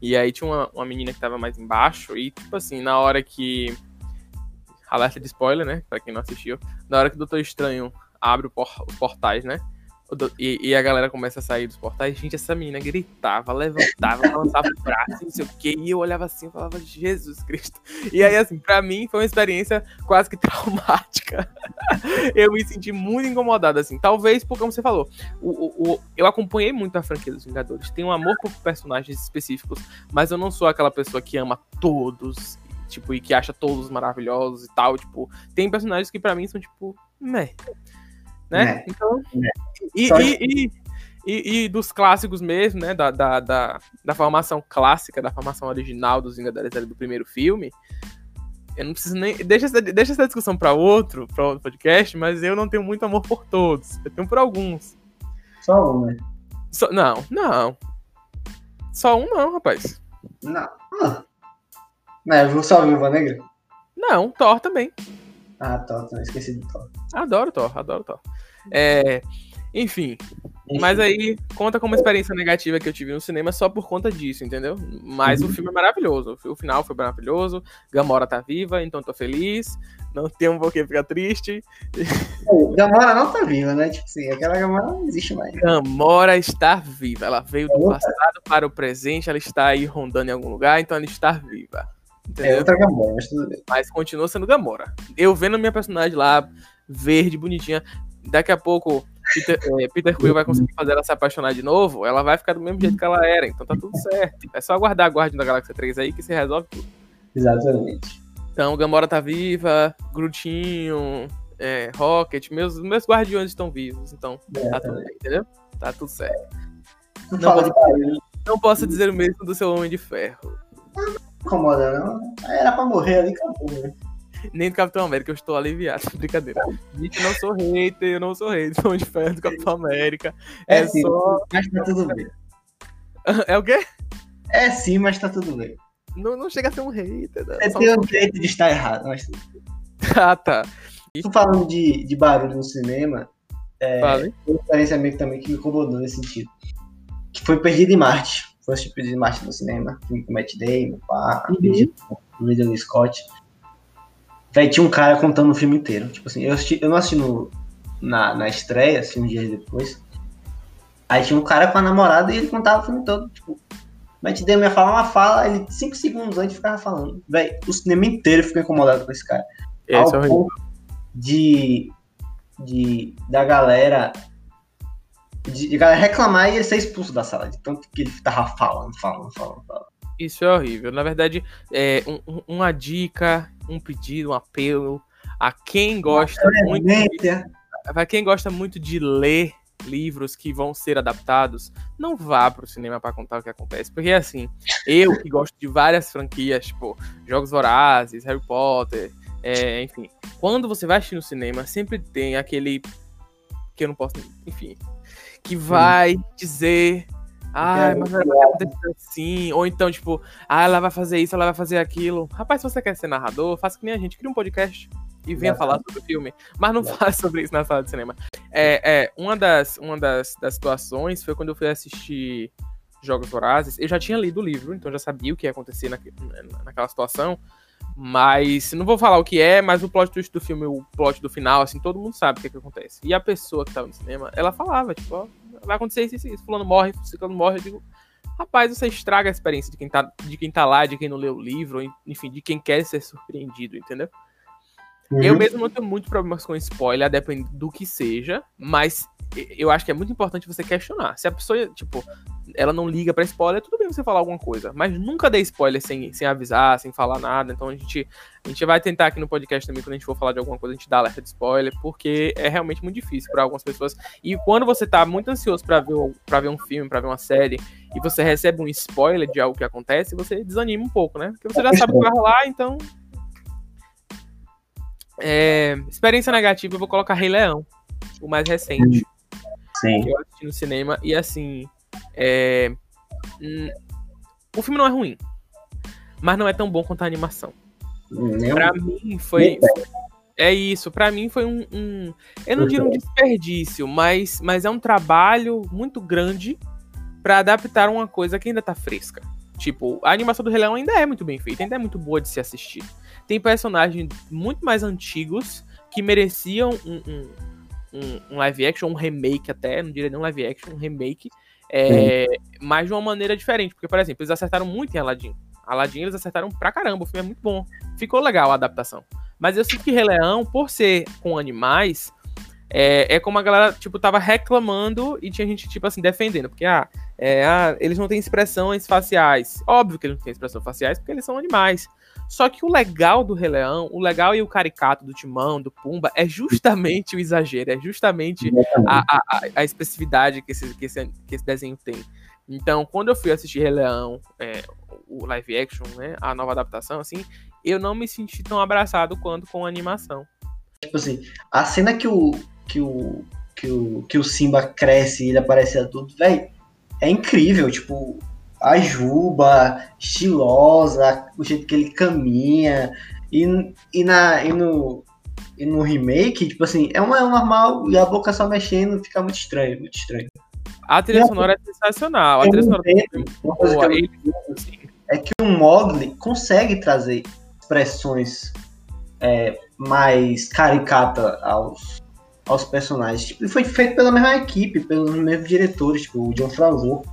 E aí tinha uma, uma menina que tava mais embaixo, e tipo assim, na hora que. Alerta de spoiler, né? Pra quem não assistiu. Na hora que o Doutor Estranho abre por, os portais, né? E, e, a galera começa a sair dos portais. Gente, essa menina gritava, levantava, balançava o braço, não sei o quê. E eu olhava assim e falava, Jesus Cristo. E aí, assim, pra mim foi uma experiência quase que traumática. eu me senti muito incomodado, assim. Talvez porque, como você falou, o, o, o, eu acompanhei muito a franquia dos Vingadores. Tenho um amor por personagens específicos, mas eu não sou aquela pessoa que ama todos tipo, e que acha todos maravilhosos e tal, tipo, tem personagens que para mim são, tipo, meh né? É. Então, é. E, e, e, e, dos clássicos mesmo, né? Da, da, da, da, formação clássica, da formação original dos Vingadores do primeiro filme. Eu não preciso nem. Deixa essa, deixa essa discussão para outro, para outro podcast, mas eu não tenho muito amor por todos. Eu tenho por alguns. Só um, né? Só, não, não. Só um não, rapaz. Não. Não, eu só Viúva Negra? Não, Thor também. Ah, Thor, esqueci do Thor. Adoro Thor, adoro Thor. É, enfim, mas aí conta como experiência negativa que eu tive no cinema só por conta disso, entendeu? Mas uhum. o filme é maravilhoso. O final foi maravilhoso. Gamora tá viva, então tô feliz. Não tenho um que ficar triste. Gamora não tá viva, né? Tipo assim, aquela Gamora não existe mais. Gamora está viva. Ela veio do passado para o presente, ela está aí rondando em algum lugar, então ela está viva. Entendeu? É outra Gamora, mas tudo bem. Mas continua sendo Gamora. Eu vendo a minha personagem lá, verde, bonitinha, daqui a pouco Peter, é, Peter Quill vai conseguir fazer ela se apaixonar de novo, ela vai ficar do mesmo jeito que ela era, então tá tudo certo. É só aguardar a Guardião da Galáxia 3 aí que se resolve tudo. Exatamente. Então, Gamora tá viva, Grutinho, é, Rocket, meus, meus guardiões estão vivos, então é, tá tudo bem, entendeu? Tá tudo certo. Não, não, posso, não posso dizer o mesmo do seu Homem de Ferro. Não incomoda, não. Era pra morrer ali, acabou, né? Nem do Capitão América, eu estou aliviado. Brincadeira. Gente, eu não sou hater, eu não sou hater. Sou de fã do Capitão América. É, é sim, só. Mas tá tudo bem. É o quê? É sim, mas tá tudo bem. Não, não chega a ser um hater. Você tem um jeito de estar errado. Mas... ah, tá. Tô falando de, de barulho no cinema. É, vale. uma experiência meio também que me incomodou nesse sentido. Que foi Perdido em Marte. Foi tipo Perdido em Marte no cinema. Filme com Matt Damon, pá, uhum. Ridley Scott. Daí tinha um cara contando o filme inteiro. Tipo assim, eu, assisti, eu não assisti no, na, na estreia, assim, um dia depois. Aí tinha um cara com a namorada e ele contava o filme todo. Tipo, Matt Damon ia falar uma fala, ele cinco segundos antes ficava falando. Véi, o cinema inteiro ficou incomodado com esse cara. Esse Ao é ponto de, de da galera de, de galera reclamar e ele ser expulso da sala, de tanto que ele tava falando, falando, falando, falando. Isso é horrível. Na verdade, é um, uma dica, um pedido, um apelo a quem gosta muito. De, para quem gosta muito de ler livros que vão ser adaptados, não vá pro cinema para contar o que acontece. Porque assim, eu que gosto de várias franquias, tipo Jogos Vorazes, Harry Potter, é, enfim, quando você vai assistir no cinema, sempre tem aquele que eu não posso, enfim, que vai Sim. dizer ah, mas vai acontecer assim. Ou então, tipo, ah, ela vai fazer isso, ela vai fazer aquilo. Rapaz, se você quer ser narrador, faça que nem a gente, cria um podcast e venha falar sobre o filme. Mas não fale sobre isso na sala de cinema. É, é uma das, uma das, das situações foi quando eu fui assistir Jogos Vorazes. Eu já tinha lido o livro, então já sabia o que ia acontecer na, naquela situação. Mas não vou falar o que é, mas o plot twist do filme, o plot do final, assim, todo mundo sabe o que, é que acontece. E a pessoa que tava no cinema, ela falava, tipo, ó, vai acontecer isso, isso, isso. Fulano morre, fulano morre. Eu digo, rapaz, você estraga a experiência de quem, tá, de quem tá lá, de quem não leu o livro, enfim, de quem quer ser surpreendido, entendeu? Uhum. Eu mesmo não tenho muito problemas com spoiler, depende do que seja, mas eu acho que é muito importante você questionar. Se a pessoa, tipo, ela não liga para spoiler, tudo bem você falar alguma coisa, mas nunca dê spoiler sem, sem avisar, sem falar nada. Então a gente, a gente vai tentar aqui no podcast também, quando a gente for falar de alguma coisa, a gente dá alerta de spoiler, porque é realmente muito difícil para algumas pessoas. E quando você tá muito ansioso para ver, pra ver um filme, para ver uma série, e você recebe um spoiler de algo que acontece, você desanima um pouco, né? Porque você já sabe o que vai rolar, então é, experiência negativa, eu vou colocar Rei Leão, o mais recente. Sim. Que eu assisti no cinema. E assim. É, hum, o filme não é ruim. Mas não é tão bom quanto a animação. Nem pra mim foi. É isso, para mim foi um, um, Eu não digo um desperdício, mas, mas é um trabalho muito grande para adaptar uma coisa que ainda tá fresca. Tipo, a animação do Rei Leão ainda é muito bem feita, ainda é muito boa de se assistir tem personagens muito mais antigos que mereciam um, um, um, um live action, um remake até, não diria nem um live action, um remake, é, mas de uma maneira diferente. Porque, por exemplo, eles acertaram muito em Aladdin. Aladdin eles acertaram pra caramba, o filme é muito bom. Ficou legal a adaptação. Mas eu sinto que Rei Leão, por ser com animais, é, é como a galera, tipo, tava reclamando e tinha gente, tipo assim, defendendo. Porque, ah, é, ah, eles não têm expressões faciais. Óbvio que eles não têm expressões faciais porque eles são animais. Só que o legal do Rei Leão, o legal e o caricato do Timão, do Pumba, é justamente o exagero, é justamente a, a, a expressividade que esse, que, esse, que esse desenho tem. Então, quando eu fui assistir Rei Leão, é, o live action, né, a nova adaptação, assim, eu não me senti tão abraçado quanto com a animação. Tipo assim, a cena que o que o que o, que o Simba cresce e ele aparece adulto, velho, é incrível, tipo, a juba, estilosa, o jeito que ele caminha. E, e, na, e, no, e no remake, tipo assim, é uma é normal e a boca só mexendo fica muito estranho, muito estranho. A trilha sonora é sensacional. A trilha sonora é, assim, é que o Mogli consegue trazer expressões é, mais caricata aos, aos personagens. Tipo, foi feito pela mesma equipe, pelos mesmos diretores, tipo, o John Favreau.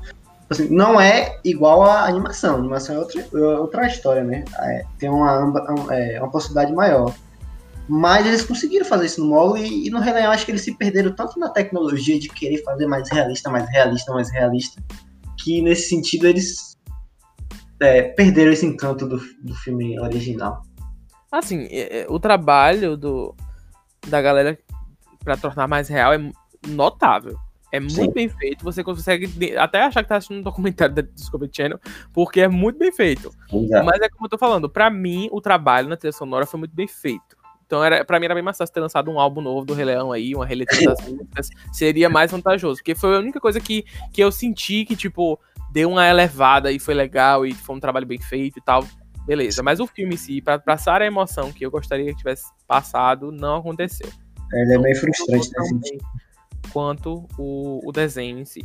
Assim, não é igual à animação. A animação é outra, é outra história, né? É, tem uma, é, uma possibilidade maior. Mas eles conseguiram fazer isso no Molo e, e no Leão acho que eles se perderam tanto na tecnologia de querer fazer mais realista, mais realista, mais realista, que nesse sentido eles é, perderam esse encanto do, do filme original. Assim, é, é, o trabalho do, da galera para tornar mais real é notável. É muito Sim. bem feito, você consegue até achar que tá assistindo um documentário da Discovery Channel, porque é muito bem feito. Exato. Mas é como eu tô falando, para mim, o trabalho na trilha sonora foi muito bem feito. Então, era, pra mim, era bem mais fácil ter lançado um álbum novo do Rei Leão aí, uma releitura das músicas, seria mais vantajoso. Porque foi a única coisa que, que eu senti que, tipo, deu uma elevada e foi legal e foi um trabalho bem feito e tal. Beleza, mas o filme em si, pra passar a emoção que eu gostaria que tivesse passado, não aconteceu. Ele é bem frustrante nesse Quanto o, o desenho em si.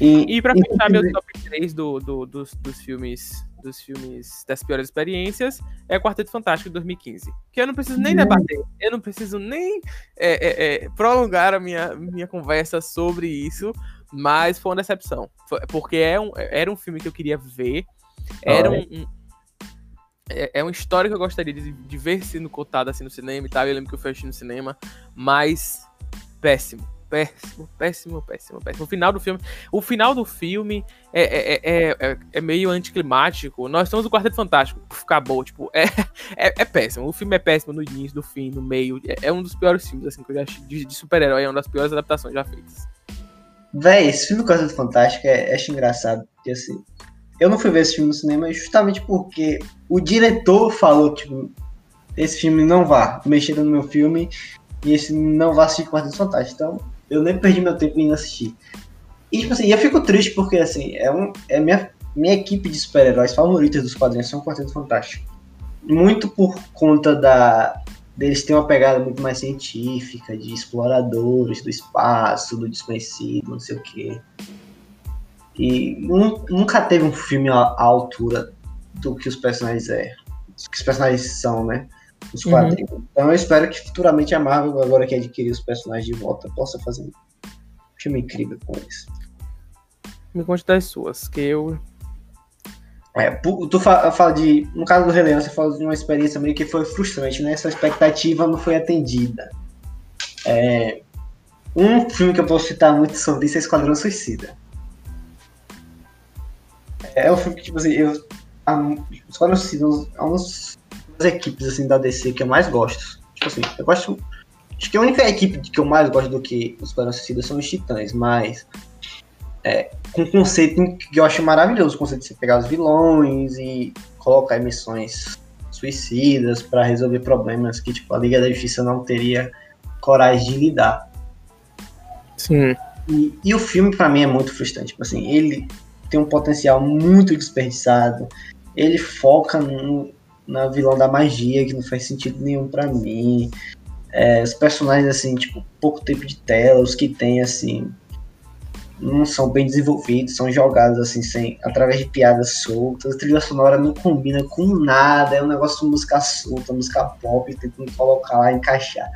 E, e pra fechar meu top 3 do, do, dos, dos filmes dos filmes das piores experiências é Quarteto Fantástico de 2015. Que eu não preciso nem debater, eu não preciso nem é, é, é, prolongar a minha, minha conversa sobre isso, mas foi uma decepção. Porque é um, era um filme que eu queria ver, era um, um é, é uma história que eu gostaria de, de ver sendo contada assim no cinema e tal. Eu lembro que eu fui assistir no cinema, mas péssimo péssimo, péssimo, péssimo, péssimo. O final do filme, o final do filme é, é, é, é, é meio anticlimático. Nós estamos no Quarteto Fantástico, acabou, tipo, é, é, é, péssimo. O filme é péssimo no início, no fim, no meio. É, é um dos piores filmes, assim, que eu já de, de super-herói, é uma das piores adaptações já feitas. Véi, esse filme Quarteto Fantástico é, acho engraçado, porque assim, eu não fui ver esse filme no cinema justamente porque o diretor falou, tipo, esse filme não vá mexer no meu filme e esse não vá assistir Quarteto Fantástico. Então, eu nem perdi meu tempo indo assistir. E, tipo assim, eu fico triste porque, assim, é, um, é minha, minha equipe de super-heróis favoritas dos quadrinhos são o Quarteto Fantástico. Muito por conta da deles ter uma pegada muito mais científica, de exploradores do espaço, do desconhecido, não sei o quê. E nunca teve um filme à altura do que os personagens é, que os personagens são, né? Os quadrinhos. Uhum. Então eu espero que futuramente a Marvel, agora que adquirir os personagens de volta, possa fazer um filme incrível com eles. Me conte das suas, que eu. É, tu fala, fala de. No caso do Rei Leão, você fala de uma experiência meio que foi frustrante, né? Essa expectativa não foi atendida. É, um filme que eu posso citar muito sobre isso é Esquadrão Suicida. É um filme que, tipo assim, eu. A, Esquadrão Suicida é um dos equipes assim da DC que eu mais gosto. Tipo assim, eu gosto. Acho que a única equipe que eu mais gosto do que os Esquadrão Suicida são os Titãs, mas é, com um conceito que eu acho maravilhoso, o conceito de você pegar os vilões e colocar missões suicidas para resolver problemas que tipo a Liga da Justiça não teria coragem de lidar. Sim. E, e o filme para mim é muito frustrante, tipo assim, ele tem um potencial muito desperdiçado. Ele foca no, na vilã da magia, que não faz sentido nenhum para mim. É, os personagens, assim, tipo, pouco tempo de tela, os que tem, assim, não são bem desenvolvidos, são jogados, assim, sem, através de piadas soltas. A trilha sonora não combina com nada, é um negócio de música solta, música pop, tentando colocar lá, encaixar.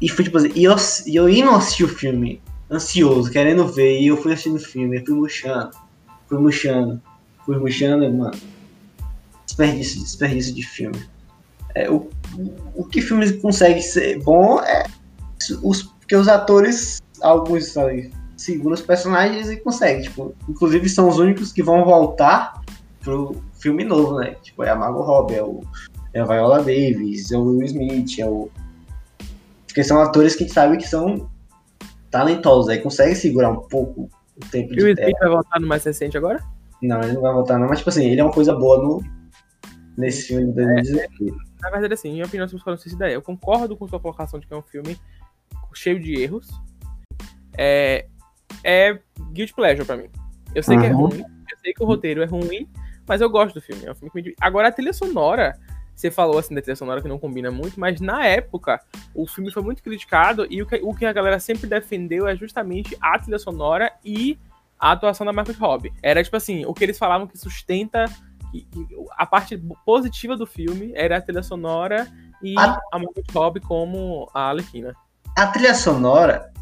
E foi tipo assim, e eu, eu indo assistir o filme, ansioso, querendo ver, e eu fui assistindo o filme, fui murchando, fui murchando, fui murchando, mano desperdício, desperdício de filme. É, o, o que filme consegue ser bom é os, porque os atores, alguns ali, seguram os personagens e conseguem. Tipo, inclusive são os únicos que vão voltar pro filme novo, né? Tipo, é a Margot Robbie, é, o, é a Viola Davis, é o Will Smith, é o. Porque são atores que a gente sabe que são talentosos, aí consegue segurar um pouco o tempo e de o Smith vai voltar no mais recente agora? Não, ele não vai voltar não, mas tipo assim, ele é uma coisa boa no, nesse filme de 2016. É, na verdade, assim, minha opinião sobre Esquadrão Suicida é, eu concordo com sua colocação de que é um filme cheio de erros. É, é guilty pleasure pra mim. Eu sei uhum. que é ruim, eu sei que o roteiro é ruim, mas eu gosto do filme. É um filme que me... Agora, a trilha sonora, você falou assim da trilha sonora que não combina muito, mas na época o filme foi muito criticado e o que, o que a galera sempre defendeu é justamente a trilha sonora e a atuação da Margaret Robbie. Era tipo assim, o que eles falavam que sustenta a parte positiva do filme era a trilha sonora e a, a Margot Robbie como a Alequina. A trilha sonora,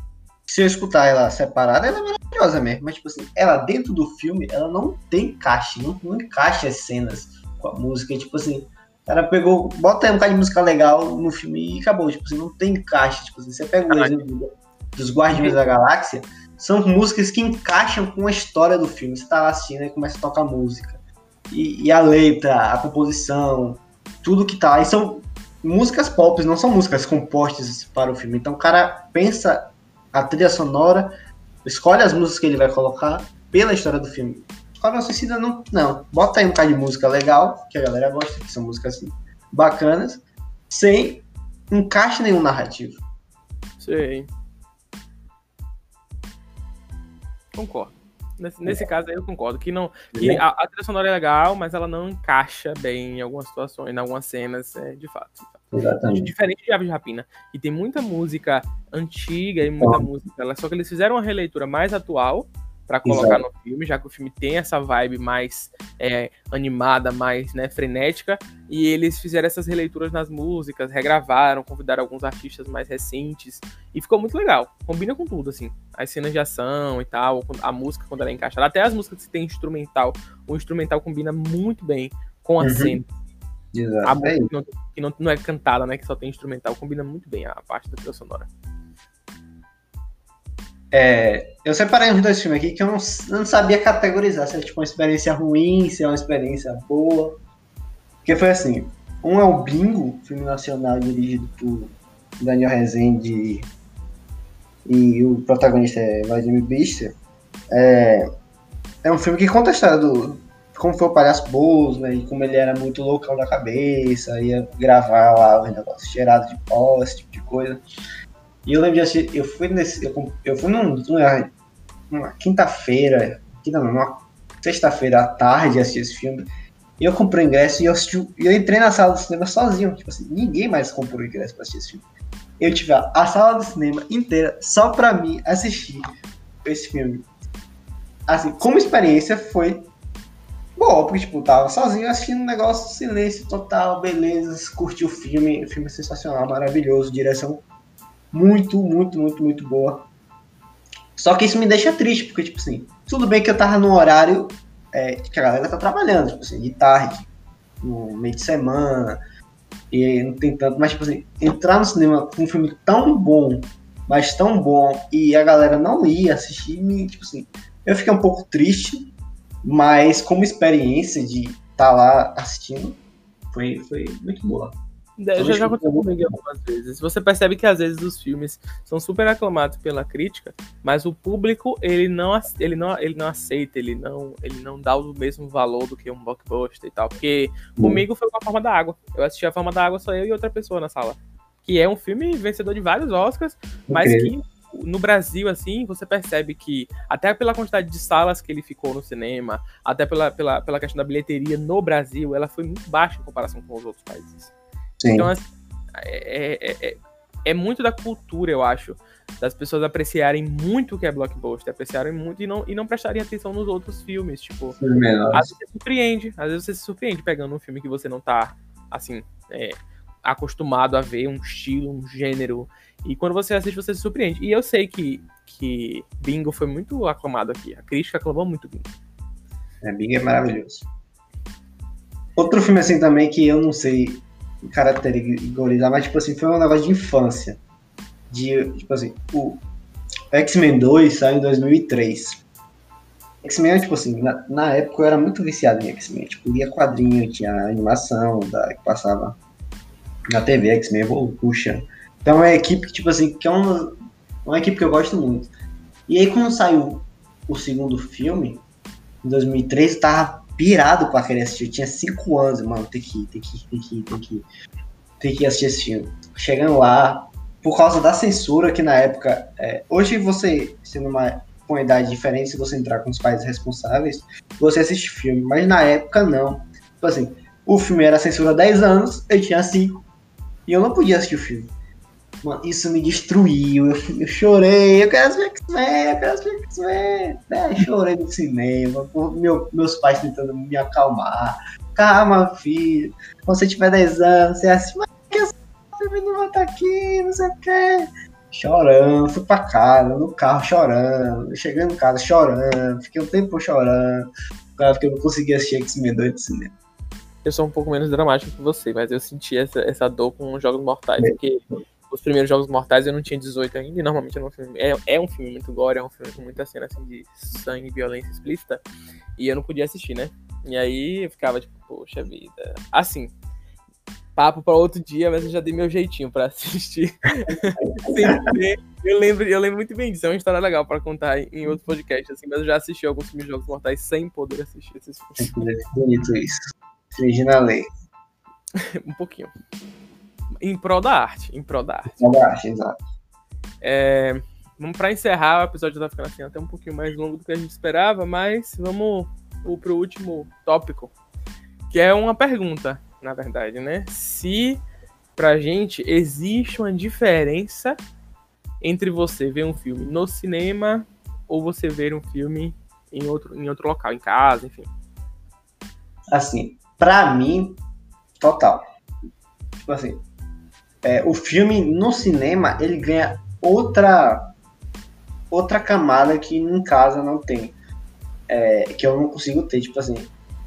se eu escutar ela separada, ela é maravilhosa mesmo. Mas, tipo assim, ela dentro do filme, ela não tem encaixe, não, não encaixa as cenas com a música. tipo assim, o cara pegou, bota aí um bocado de música legal no filme e acabou. Tipo assim, não tem encaixe. Tipo assim, você pega o exemplo dos Guardiões da Galáxia, são músicas que encaixam com a história do filme. Você tá lá assistindo e começa a tocar música e, e, a letra, a composição, tudo que tá. E são músicas pop, não são músicas compostas para o filme. Então o cara pensa a trilha sonora, escolhe as músicas que ele vai colocar pela história do filme. Esquadrão Suicida não, não. Bota aí um cara de música legal, que a galera gosta, que são músicas assim, bacanas, sem encaixe nenhum narrativo. Sim. Concordo. Nesse, nesse é. caso aí eu concordo. Que, não, que a, a trilha sonora é legal, mas ela não encaixa bem em algumas situações, em algumas cenas, é, de fato. Exatamente. Diferente de Aves de Rapina, que tem muita música antiga e muita música. Só que eles fizeram uma releitura mais atual para colocar Exato. no filme, já que o filme tem essa vibe mais é, animada, mais né, frenética, e eles fizeram essas releituras nas músicas, regravaram, convidaram alguns artistas mais recentes, e ficou muito legal. Combina com tudo, assim. As cenas de ação e tal, a música quando ela é encaixada, até as músicas que tem instrumental, o instrumental combina muito bem com a uhum. cena. Exato. A música é que, não, que não, não, é cantada, né, que só tem instrumental, combina muito bem a parte da trilha sonora. É, eu separei uns dois filmes aqui que eu não, não sabia categorizar se é tipo uma experiência ruim, se é uma experiência boa. Porque foi assim: um é o Bingo, filme nacional dirigido por Daniel Rezende e o protagonista é Vladimir Bister. É, é um filme que conta a história do como foi o Palhaço Bozo, né, e como ele era muito loucão da cabeça, ia gravar lá os negócios cheirados de pó, esse tipo de coisa. E eu lembro de assistir, eu fui nesse. Eu, eu fui num, numa quinta-feira, quinta não, numa sexta-feira à tarde assistir esse filme. E eu comprei ingresso e eu, assisti, eu entrei na sala do cinema sozinho. Tipo assim, ninguém mais comprou ingresso pra assistir esse filme. Eu tive a, a sala do cinema inteira só pra mim assistir esse filme. Assim, como experiência foi boa, porque, tipo, tava sozinho assistindo um negócio, silêncio total, beleza, curti o filme, o filme é sensacional, maravilhoso, direção muito, muito, muito, muito boa. Só que isso me deixa triste, porque, tipo assim, tudo bem que eu tava no horário é, que a galera tá trabalhando, tipo assim, de tarde, no meio de semana, e não tem tanto, mas, tipo assim, entrar no cinema com um filme tão bom, mas tão bom, e a galera não ia assistir, me, tipo assim, eu fiquei um pouco triste, mas como experiência de estar tá lá assistindo, foi, foi muito boa. Já, já aconteceu comigo algumas vezes. Você percebe que às vezes os filmes são super aclamados pela crítica, mas o público ele não, ele não, ele não aceita, ele não, ele não dá o mesmo valor do que um blockbuster e tal. Porque hum. comigo foi com a Forma da Água. Eu assisti a Forma da Água só eu e outra pessoa na sala. Que é um filme vencedor de vários Oscars, mas que no Brasil, assim, você percebe que, até pela quantidade de salas que ele ficou no cinema, até pela, pela, pela questão da bilheteria no Brasil, ela foi muito baixa em comparação com os outros países. Sim. Então, assim, é, é, é, é, muito da cultura, eu acho, das pessoas apreciarem muito o que é blockbuster, apreciarem muito e não, e não prestarem atenção nos outros filmes. Tipo, às vezes você surpreende, às vezes você se surpreende pegando um filme que você não tá, assim, é, acostumado a ver, um estilo, um gênero. E quando você assiste, você se surpreende. E eu sei que, que Bingo foi muito aclamado aqui. A crítica aclamou muito Bingo. É, Bingo é maravilhoso. Outro filme assim também que eu não sei caracterizar, mas tipo assim, foi um negócio de infância. De, tipo assim, o X-Men 2 saiu em 2003. X-Men, tipo assim, na, na, época eu era muito viciado em X-Men. Tipo, lia quadrinho, tinha animação da, que passava na TV, X-Men Evolution. Então é uma equipe que, tipo assim, que é uma, uma equipe que eu gosto muito. E aí quando saiu o segundo filme, em 2003, eu tava pirado pra querer assistir. Eu tinha 5 anos, mano, tem que ir, tem que ir, tem que ir, tem que ir. Tem que ir assistir esse filme. Chegando lá, por causa da censura que na época. É, hoje você, sendo uma, com uma idade diferente, se você entrar com os pais responsáveis, você assiste filme. Mas na época não. Tipo assim, o filme era censura há 10 anos, eu tinha 5. E eu não podia assistir o filme. Mano, isso me destruiu. Eu, eu chorei. Eu quero ver X-Men, eu quero ver X-Men. É, chorei no cinema. Meu, meus pais tentando me acalmar. Calma, filho. Quando você tiver 10 anos, você assiste. Mas que esse filme não vai estar aqui? Não sei o quê. Chorando, fui pra casa, no carro chorando. Cheguei em casa chorando. Fiquei um tempo chorando. Porque eu não conseguia assistir X-Men 2 no cinema eu sou um pouco menos dramático que você, mas eu senti essa, essa dor com os Jogos Mortais, porque os primeiros Jogos Mortais eu não tinha 18 ainda, e normalmente é, filme, é, é, um filme muito gore, é um filme com muita cena assim, de sangue e violência explícita, e eu não podia assistir, né? E aí eu ficava tipo, poxa vida. Assim, papo para outro dia, mas eu já dei meu jeitinho para assistir. eu lembro, eu lembro muito bem disso, é uma história legal para contar em outro podcast, assim, mas eu já assisti alguns filmes de Jogos Mortais sem poder assistir esses filmes. É bonito isso. Regina Lei. um pouquinho em prol da arte. Em prol da arte. Em prol da arte, exato. É, vamos para encerrar, o episódio tá ficando assim até um pouquinho mais longo do que a gente esperava, mas vamos pro último tópico, que é uma pergunta, na verdade, né? Se pra gente existe uma diferença entre você ver um filme no cinema ou você ver um filme em outro, em outro local, em casa, enfim. Assim, pra mim, total. Tipo assim, é, o filme no cinema ele ganha outra outra camada que em casa não tem, é, que eu não consigo ter. Tipo assim,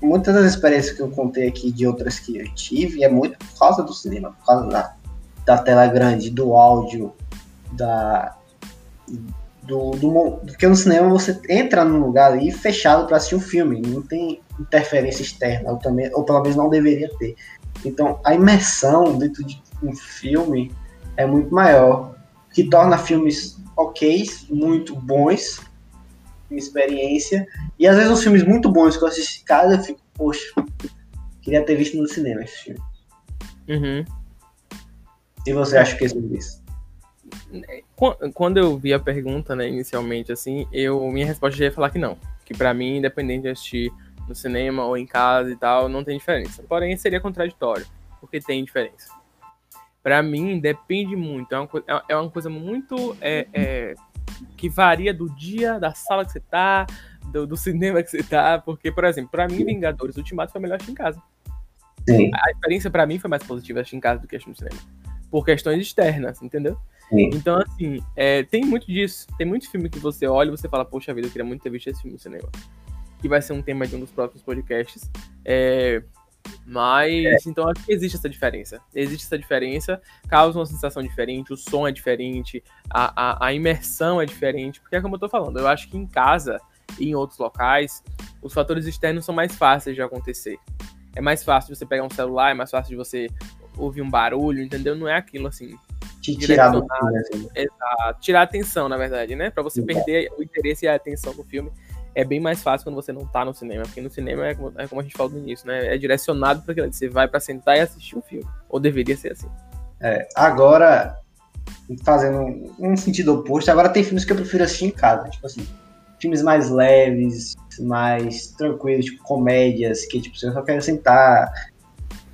muitas das experiências que eu contei aqui de outras que eu tive é muito por causa do cinema, por causa da, da tela grande, do áudio, da do, do, porque no cinema você entra num lugar ali fechado para assistir um filme, não tem interferência externa, ou, também, ou pelo menos não deveria ter. Então a imersão dentro de um filme é muito maior, que torna filmes ok, muito bons, uma experiência, e às vezes os filmes muito bons que eu assisto em casa, eu fico, poxa, queria ter visto no cinema esse filme. Uhum. E você acha que é sobre isso? Quando eu vi a pergunta, né, inicialmente, assim, eu minha resposta já ia falar que não. Que para mim, independente de assistir no cinema ou em casa e tal, não tem diferença. Porém, seria contraditório, porque tem diferença. Para mim, depende muito. É uma, é, é uma coisa muito é, é, que varia do dia, da sala que você tá, do, do cinema que você tá. Porque, por exemplo, para mim, Vingadores Ultimato foi melhor assistir em casa. Sim. A experiência para mim foi mais positiva assistir em casa do que assistir no cinema. Por questões externas, entendeu? Sim. Então, assim, é, tem muito disso. Tem muito filme que você olha e você fala, poxa vida, eu queria muito ter visto esse filme no cinema. Que vai ser um tema de um dos próximos podcasts. É, mas, é. então, acho que existe essa diferença. Existe essa diferença, causa uma sensação diferente, o som é diferente, a, a, a imersão é diferente. Porque é como eu tô falando, eu acho que em casa e em outros locais, os fatores externos são mais fáceis de acontecer. É mais fácil de você pegar um celular, é mais fácil de você ouvir um barulho, entendeu? Não é aquilo assim te tirar do filme, assim. Exato. Tirar a atenção, na verdade, né? Pra você perder o interesse e a atenção do filme. É bem mais fácil quando você não tá no cinema, porque no cinema é como, é como a gente falou no início, né? É direcionado para aquilo. Você vai para sentar e assistir um filme. Ou deveria ser assim. É, agora, fazendo um sentido oposto, agora tem filmes que eu prefiro assistir em casa. Tipo assim, filmes mais leves, mais tranquilos, tipo comédias, que tipo, você só quer sentar,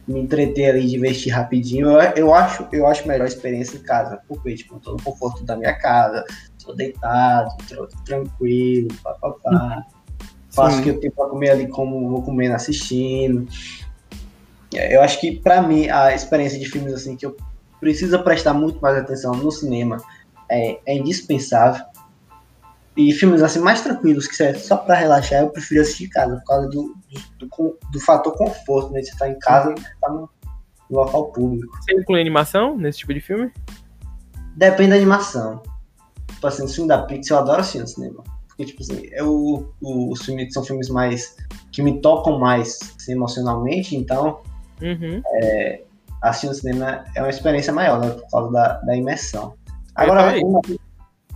me entreter ali, divertir rapidinho, eu, eu, acho, eu acho melhor a experiência em casa, porque, tipo, tô no conforto da minha casa, tô deitado, tô tranquilo, papapá. Faço o que eu tenho pra comer ali, como vou comendo, assistindo. Eu acho que, para mim, a experiência de filmes, assim, que eu preciso prestar muito mais atenção no cinema é, é indispensável. E filmes assim mais tranquilos, que é só para relaxar, eu prefiro assistir em casa, por causa do, do, do, do fator conforto, né? Você tá em casa e tá no, no local público. Você inclui animação nesse tipo de filme? Depende da animação. Tipo assim, o filme da Pixar eu adoro assistir no cinema. Porque, tipo assim, eu, o, os filmes são filmes mais. que me tocam mais assim, emocionalmente, então. Uhum. É, assistir no cinema é uma experiência maior, né? Por causa da, da imersão. Agora, uma,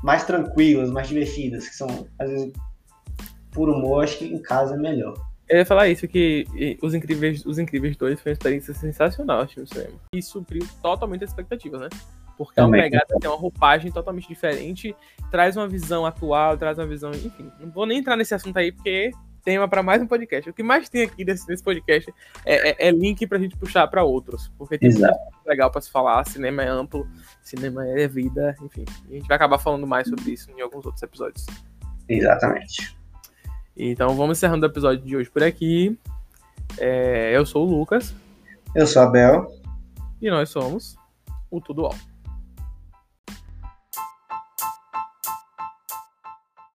mais tranquilas, mais divertidas, que são, às vezes, por humor, acho que em casa é melhor. Eu ia falar isso, que Os Incríveis, os Incríveis 2 foi uma experiência sensacional, acho, no cinema. E supriu totalmente as expectativas, né? Porque é uma pegada, tem uma roupagem totalmente diferente, traz uma visão atual, traz uma visão, enfim. Não vou nem entrar nesse assunto aí, porque tema para mais um podcast. O que mais tem aqui nesse, nesse podcast é, é, é link pra gente puxar para outros, porque tem Exato. muito legal para se falar. Cinema é amplo, cinema é vida, enfim. A gente vai acabar falando mais sobre isso em alguns outros episódios. Exatamente. Então vamos encerrando o episódio de hoje por aqui. É, eu sou o Lucas. Eu sou a Bel. E nós somos o Tudo Alto.